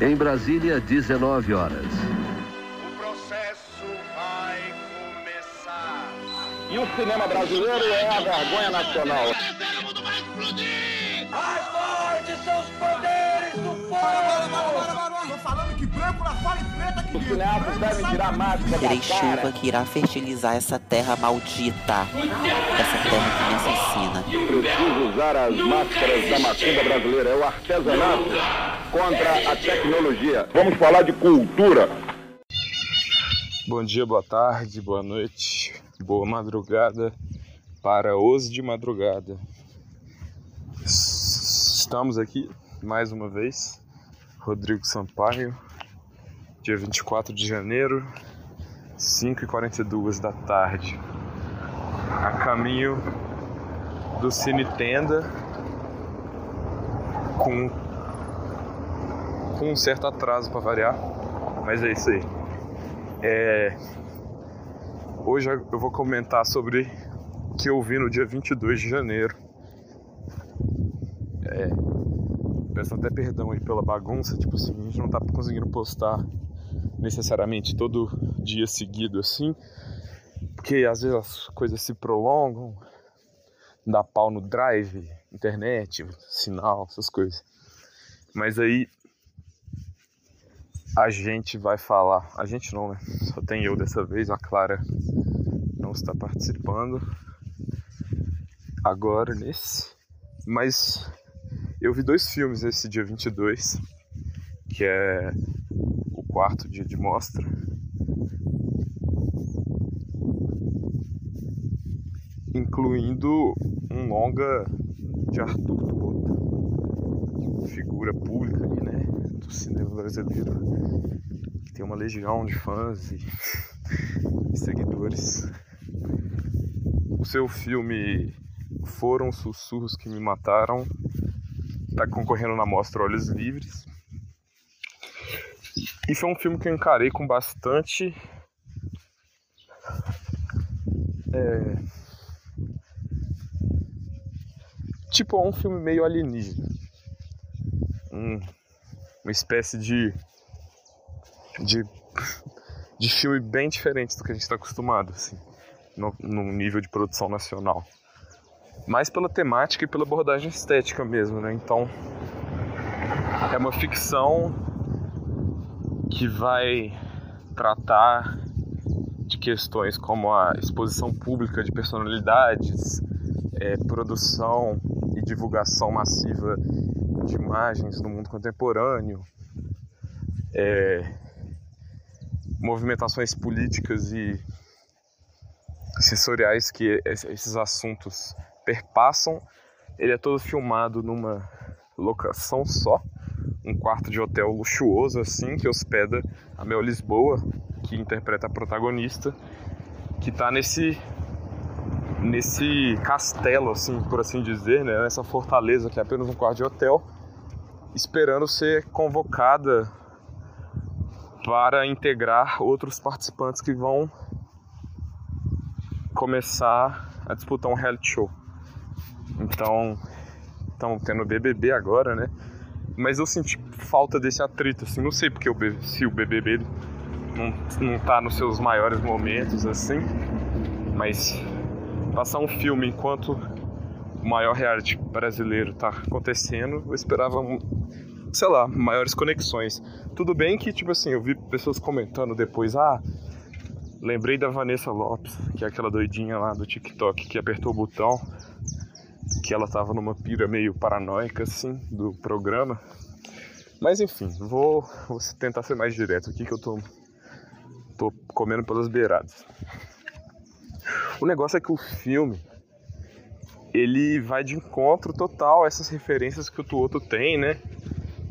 Em Brasília, 19 horas. O processo vai começar. E o cinema brasileiro é a vergonha nacional. Os devem tirar a máscara Terei chuva que irá fertilizar essa terra maldita. Essa terra que me assassina. Preciso usar as máscaras da macumba brasileira. É o artesanato contra a tecnologia. Vamos falar de cultura. Bom dia, boa tarde, boa noite, boa madrugada para os de madrugada. Estamos aqui mais uma vez, Rodrigo Sampaio, dia 24 de janeiro, 5h42 da tarde, a caminho do Cine Tenda com, com um certo atraso para variar, mas é isso aí. É, Hoje eu vou comentar sobre o que eu vi no dia 22 de janeiro. É, peço até perdão aí pela bagunça, tipo assim, a gente não tá conseguindo postar necessariamente todo dia seguido assim, porque às vezes as coisas se prolongam, dá pau no drive, internet, sinal, essas coisas. Mas aí a gente vai falar. A gente não, né? Só tem eu dessa vez, a Clara não está participando agora nesse. Mas eu vi dois filmes esse dia 22, que é quarto dia de mostra. Incluindo um longa de Arthur Tota, figura pública ali, né? Do cinema brasileiro que tem uma legião de fãs e, e seguidores. O seu filme Foram os Sussurros que Me Mataram está concorrendo na mostra Olhos Livres. E foi um filme que eu encarei com bastante. é, tipo, é um filme meio alienígena. Um- uma espécie de de, de filme bem diferente do que a gente está acostumado, assim, no, no nível de produção nacional. Mais pela temática e pela abordagem estética mesmo, né? Então, é uma ficção que vai tratar de questões como a exposição pública de personalidades, é, produção e divulgação massiva de imagens no mundo contemporâneo, é, movimentações políticas e sensoriais que es- esses assuntos perpassam. Ele é todo filmado numa locação só, um quarto de hotel luxuoso assim que hospeda a Mel Lisboa, que interpreta a protagonista, que está nesse nesse castelo assim, por assim dizer, né, nessa fortaleza que é apenas um quarto de hotel, esperando ser convocada para integrar outros participantes que vão começar a disputar um reality show. Então, estamos tendo BBB agora, né? Mas eu senti falta desse atrito, assim, não sei porque o se o BBB não, não tá nos seus maiores momentos, assim, mas passar um filme enquanto o maior reality brasileiro tá acontecendo, eu esperava, sei lá, maiores conexões. Tudo bem que, tipo assim, eu vi pessoas comentando depois, ah, lembrei da Vanessa Lopes, que é aquela doidinha lá do TikTok que apertou o botão, que ela tava numa pira meio paranoica, assim, do programa. Mas enfim, vou, vou tentar ser mais direto aqui que eu tô, tô comendo pelas beiradas. O negócio é que o filme ele vai de encontro total a essas referências que o Tuoto tem, né?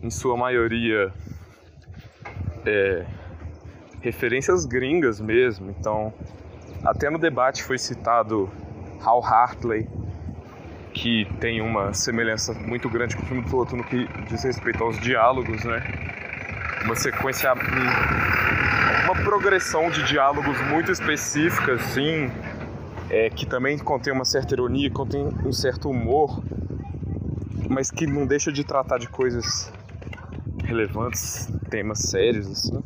Em sua maioria é, referências gringas mesmo. Então, até no debate foi citado Hal Hartley, que tem uma semelhança muito grande com o filme do Tuoto no que diz respeito aos diálogos, né? Uma sequência, um- uma progressão de diálogos muito específica, assim, é, que também contém uma certa ironia, contém um certo humor, mas que não deixa de tratar de coisas relevantes, temas sérios assim.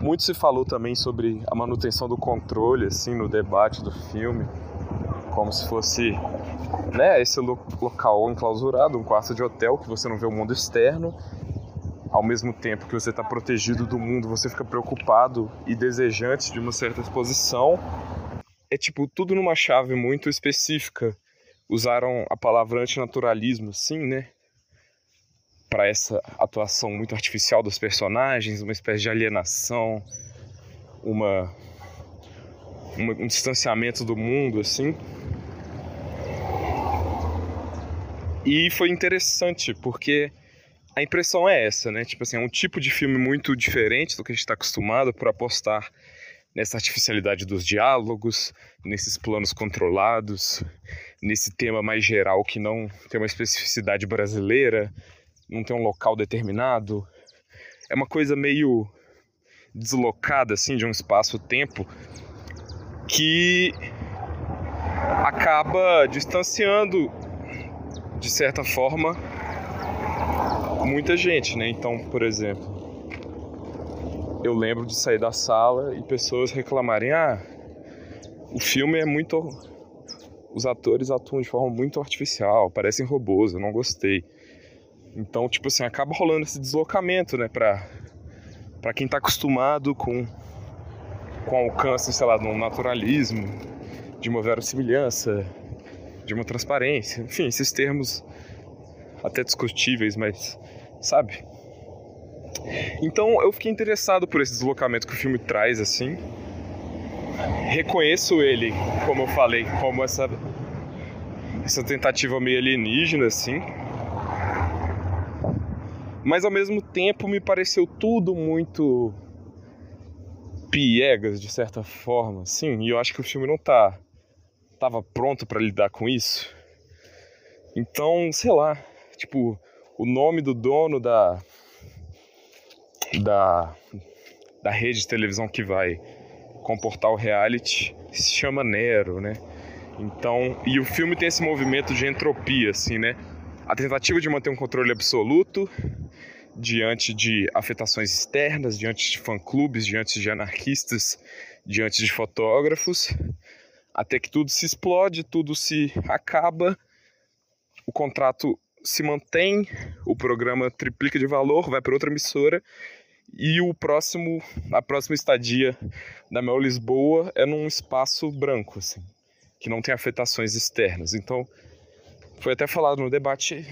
Muito se falou também sobre a manutenção do controle assim no debate do filme, como se fosse né, esse local enclausurado, um quarto de hotel que você não vê o mundo externo. Ao mesmo tempo que você está protegido do mundo, você fica preocupado e desejante de uma certa exposição. É tipo tudo numa chave muito específica. Usaram a palavra antinaturalismo, sim, né? para essa atuação muito artificial dos personagens, uma espécie de alienação, uma, um distanciamento do mundo, assim. E foi interessante, porque a impressão é essa, né? Tipo assim, é um tipo de filme muito diferente do que a gente está acostumado por apostar nessa artificialidade dos diálogos, nesses planos controlados, nesse tema mais geral que não tem uma especificidade brasileira, não tem um local determinado. É uma coisa meio deslocada assim de um espaço-tempo que acaba distanciando de certa forma muita gente, né? Então, por exemplo, eu lembro de sair da sala e pessoas reclamarem: "Ah, o filme é muito os atores atuam de forma muito artificial, parecem robôs, eu não gostei". Então, tipo assim, acaba rolando esse deslocamento, né, pra, pra quem tá acostumado com, com alcance, sei lá, um naturalismo, de uma verossimilhança, de uma transparência, enfim, esses termos até discutíveis, mas sabe? Então eu fiquei interessado por esse deslocamento que o filme traz, assim. Reconheço ele, como eu falei, como essa, essa tentativa meio alienígena, assim mas ao mesmo tempo me pareceu tudo muito piegas de certa forma, sim, e eu acho que o filme não tá tava pronto para lidar com isso. Então, sei lá, tipo, o nome do dono da da da rede de televisão que vai comportar o reality se chama Nero, né? Então, e o filme tem esse movimento de entropia assim, né? A tentativa de manter um controle absoluto diante de afetações externas, diante de fã-clubes, diante de anarquistas, diante de fotógrafos, até que tudo se explode, tudo se acaba, o contrato se mantém, o programa triplica de valor, vai para outra emissora e o próximo, a próxima estadia da Mel Lisboa é num espaço branco, assim, que não tem afetações externas. Então, foi até falado no debate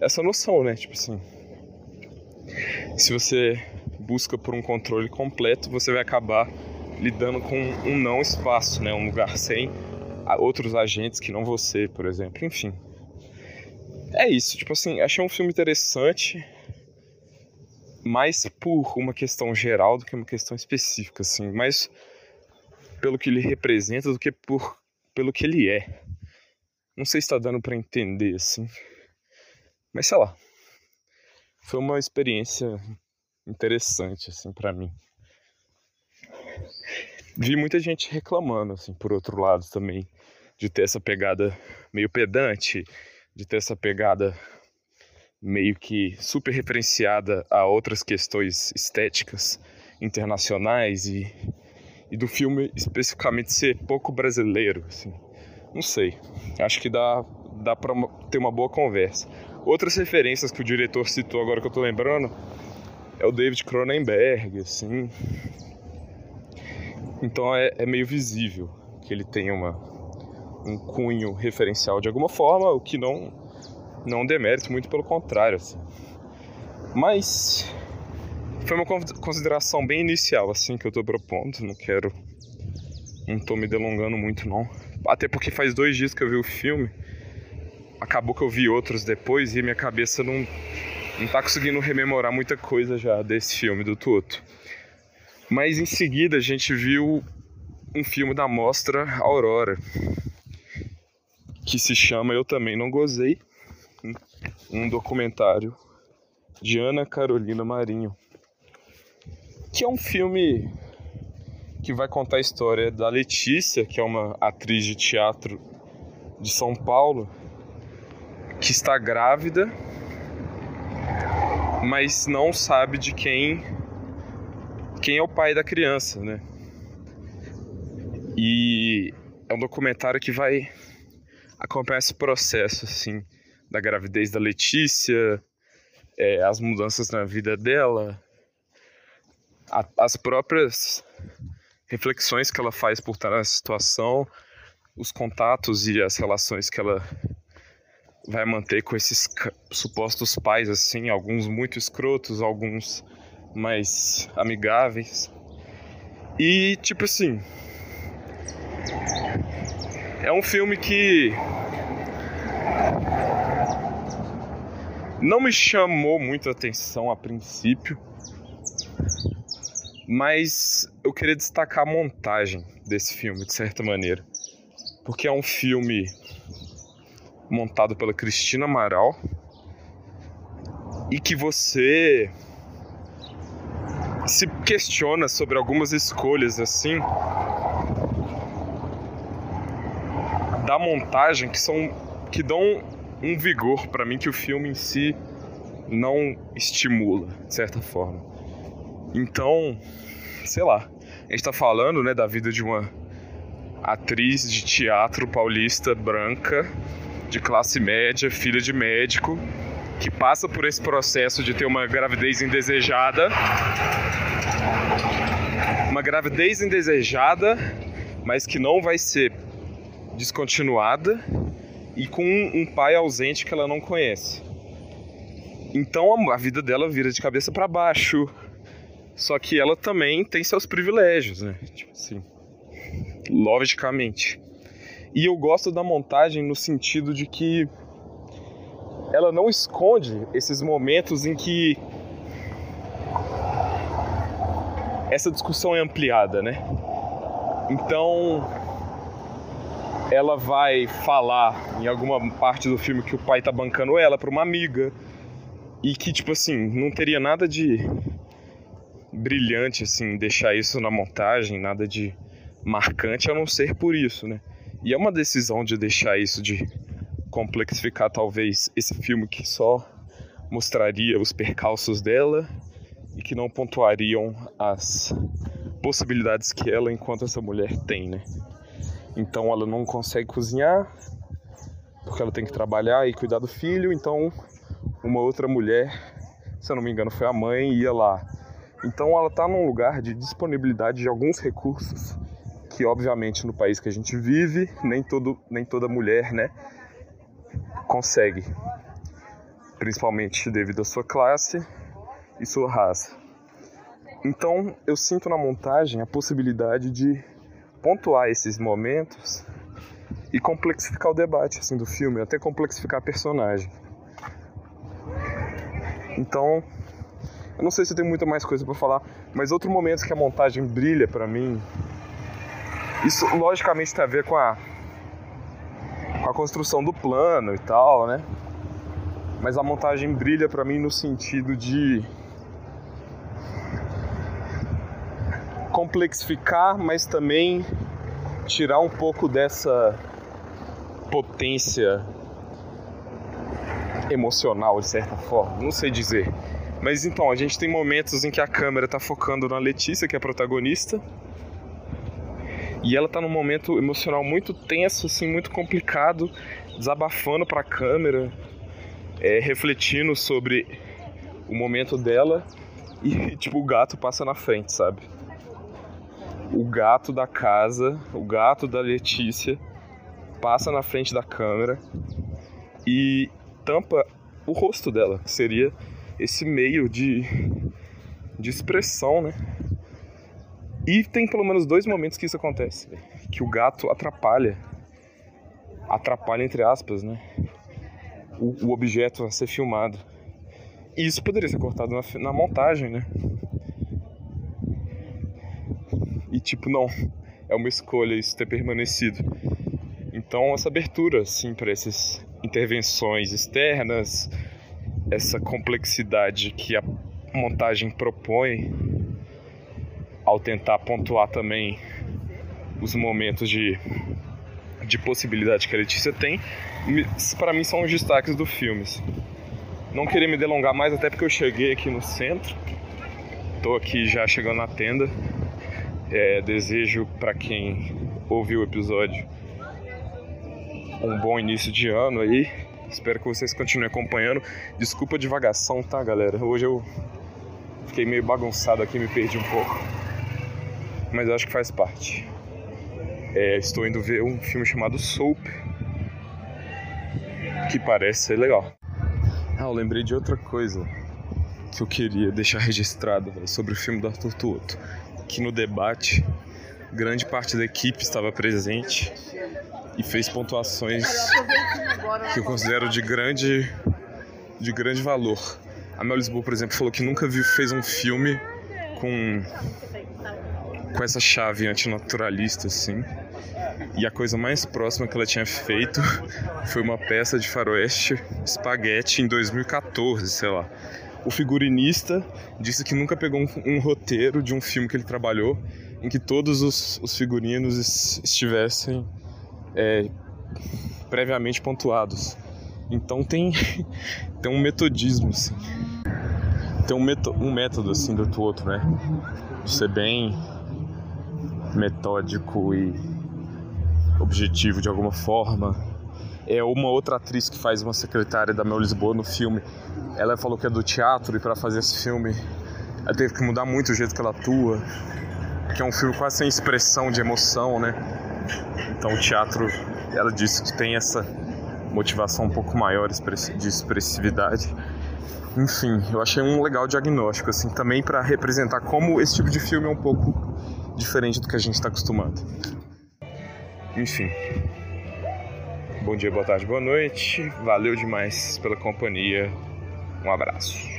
essa noção, né? Tipo assim, se você busca por um controle completo, você vai acabar lidando com um não espaço, né? Um lugar sem outros agentes que não você, por exemplo. Enfim. É isso, tipo assim, achei um filme interessante, mais por uma questão geral do que uma questão específica, assim, mais pelo que ele representa do que por pelo que ele é. Não sei se está dando para entender assim. Mas sei lá foi uma experiência interessante assim para mim. Vi muita gente reclamando assim por outro lado também de ter essa pegada meio pedante, de ter essa pegada meio que super referenciada a outras questões estéticas internacionais e, e do filme especificamente ser pouco brasileiro, assim. Não sei. Acho que dá dá para ter uma boa conversa. Outras referências que o diretor citou agora que eu tô lembrando é o David Cronenberg, assim. Então é, é meio visível que ele tem uma, um cunho referencial de alguma forma, o que não não demérito, muito pelo contrário, assim. Mas foi uma consideração bem inicial, assim, que eu tô propondo. Não quero. Não tô me delongando muito, não. Até porque faz dois dias que eu vi o filme acabou que eu vi outros depois e minha cabeça não, não tá conseguindo rememorar muita coisa já desse filme do Toto. Mas em seguida a gente viu um filme da mostra Aurora, que se chama Eu Também Não Gozei, um documentário de Ana Carolina Marinho, que é um filme que vai contar a história da Letícia, que é uma atriz de teatro de São Paulo, que está grávida mas não sabe de quem quem é o pai da criança, né? E é um documentário que vai acompanhar esse processo, assim, da gravidez da Letícia, é, as mudanças na vida dela, a, as próprias reflexões que ela faz por estar nessa situação, os contatos e as relações que ela vai manter com esses supostos pais, assim, alguns muito escrotos, alguns mais amigáveis. E, tipo assim. É um filme que. Não me chamou muito atenção a princípio, mas eu queria destacar a montagem desse filme, de certa maneira. Porque é um filme montado pela Cristina Amaral e que você se questiona sobre algumas escolhas assim da montagem que são que dão um vigor para mim que o filme em si não estimula de certa forma. Então, sei lá, a gente tá falando, né, da vida de uma atriz de teatro paulista branca de classe média, filha de médico, que passa por esse processo de ter uma gravidez indesejada. Uma gravidez indesejada, mas que não vai ser descontinuada e com um pai ausente que ela não conhece. Então a vida dela vira de cabeça para baixo. Só que ela também tem seus privilégios, né? Tipo assim, logicamente. E eu gosto da montagem no sentido de que ela não esconde esses momentos em que essa discussão é ampliada, né? Então, ela vai falar em alguma parte do filme que o pai tá bancando ela para uma amiga e que tipo assim, não teria nada de brilhante assim deixar isso na montagem, nada de marcante a não ser por isso, né? E é uma decisão de deixar isso de complexificar talvez esse filme que só mostraria os percalços dela e que não pontuariam as possibilidades que ela enquanto essa mulher tem, né? Então ela não consegue cozinhar porque ela tem que trabalhar e cuidar do filho, então uma outra mulher, se eu não me engano, foi a mãe, ia lá. Então ela está num lugar de disponibilidade de alguns recursos que obviamente no país que a gente vive, nem todo nem toda mulher, né, consegue, principalmente devido à sua classe e sua raça. Então, eu sinto na montagem a possibilidade de pontuar esses momentos e complexificar o debate assim do filme, até complexificar a personagem. Então, eu não sei se tem muita mais coisa para falar, mas outro momento que a montagem brilha para mim, isso logicamente tem a ver com a a construção do plano e tal, né? Mas a montagem brilha para mim no sentido de complexificar, mas também tirar um pouco dessa potência emocional de certa forma, não sei dizer. Mas então, a gente tem momentos em que a câmera está focando na Letícia, que é a protagonista, e ela tá num momento emocional muito tenso, assim, muito complicado, desabafando para a câmera, é, refletindo sobre o momento dela e tipo o gato passa na frente, sabe? O gato da casa, o gato da Letícia passa na frente da câmera e tampa o rosto dela, que seria esse meio de, de expressão, né? E tem pelo menos dois momentos que isso acontece. Que o gato atrapalha. Atrapalha entre aspas, né? O, o objeto a ser filmado. E isso poderia ser cortado na, na montagem, né? E tipo, não. É uma escolha isso ter permanecido. Então essa abertura, assim, para essas intervenções externas, essa complexidade que a montagem propõe ao tentar pontuar também os momentos de, de possibilidade que a Letícia tem, para mim são os destaques do filme. Não queria me delongar mais, até porque eu cheguei aqui no centro. Tô aqui já chegando na tenda. É, desejo para quem ouviu o episódio um bom início de ano aí. Espero que vocês continuem acompanhando. Desculpa a divagação, tá, galera? Hoje eu fiquei meio bagunçado aqui, me perdi um pouco. Mas acho que faz parte. É, estou indo ver um filme chamado Soap, que parece ser legal. Ah, eu lembrei de outra coisa que eu queria deixar registrado véio, sobre o filme do Arthur Tuoto. Que no debate, grande parte da equipe estava presente e fez pontuações que eu considero de grande, de grande valor. A Mel Lisboa, por exemplo, falou que nunca viu, fez um filme com, com essa chave antinaturalista, assim. E a coisa mais próxima que ela tinha feito foi uma peça de faroeste espaguete em 2014, sei lá. O figurinista disse que nunca pegou um, um roteiro de um filme que ele trabalhou em que todos os, os figurinos estivessem é, previamente pontuados. Então tem, tem um metodismo, assim. Tem um, meto, um método, assim, do outro, né? Ser bem metódico e objetivo de alguma forma. É uma outra atriz que faz uma secretária da Mel Lisboa no filme. Ela falou que é do teatro e para fazer esse filme ela teve que mudar muito o jeito que ela atua. Que é um filme quase sem expressão de emoção, né? Então o teatro, ela disse que tem essa motivação um pouco maior de expressividade. Enfim, eu achei um legal diagnóstico, assim, também para representar como esse tipo de filme é um pouco diferente do que a gente está acostumado. Enfim. Bom dia, boa tarde, boa noite. Valeu demais pela companhia. Um abraço.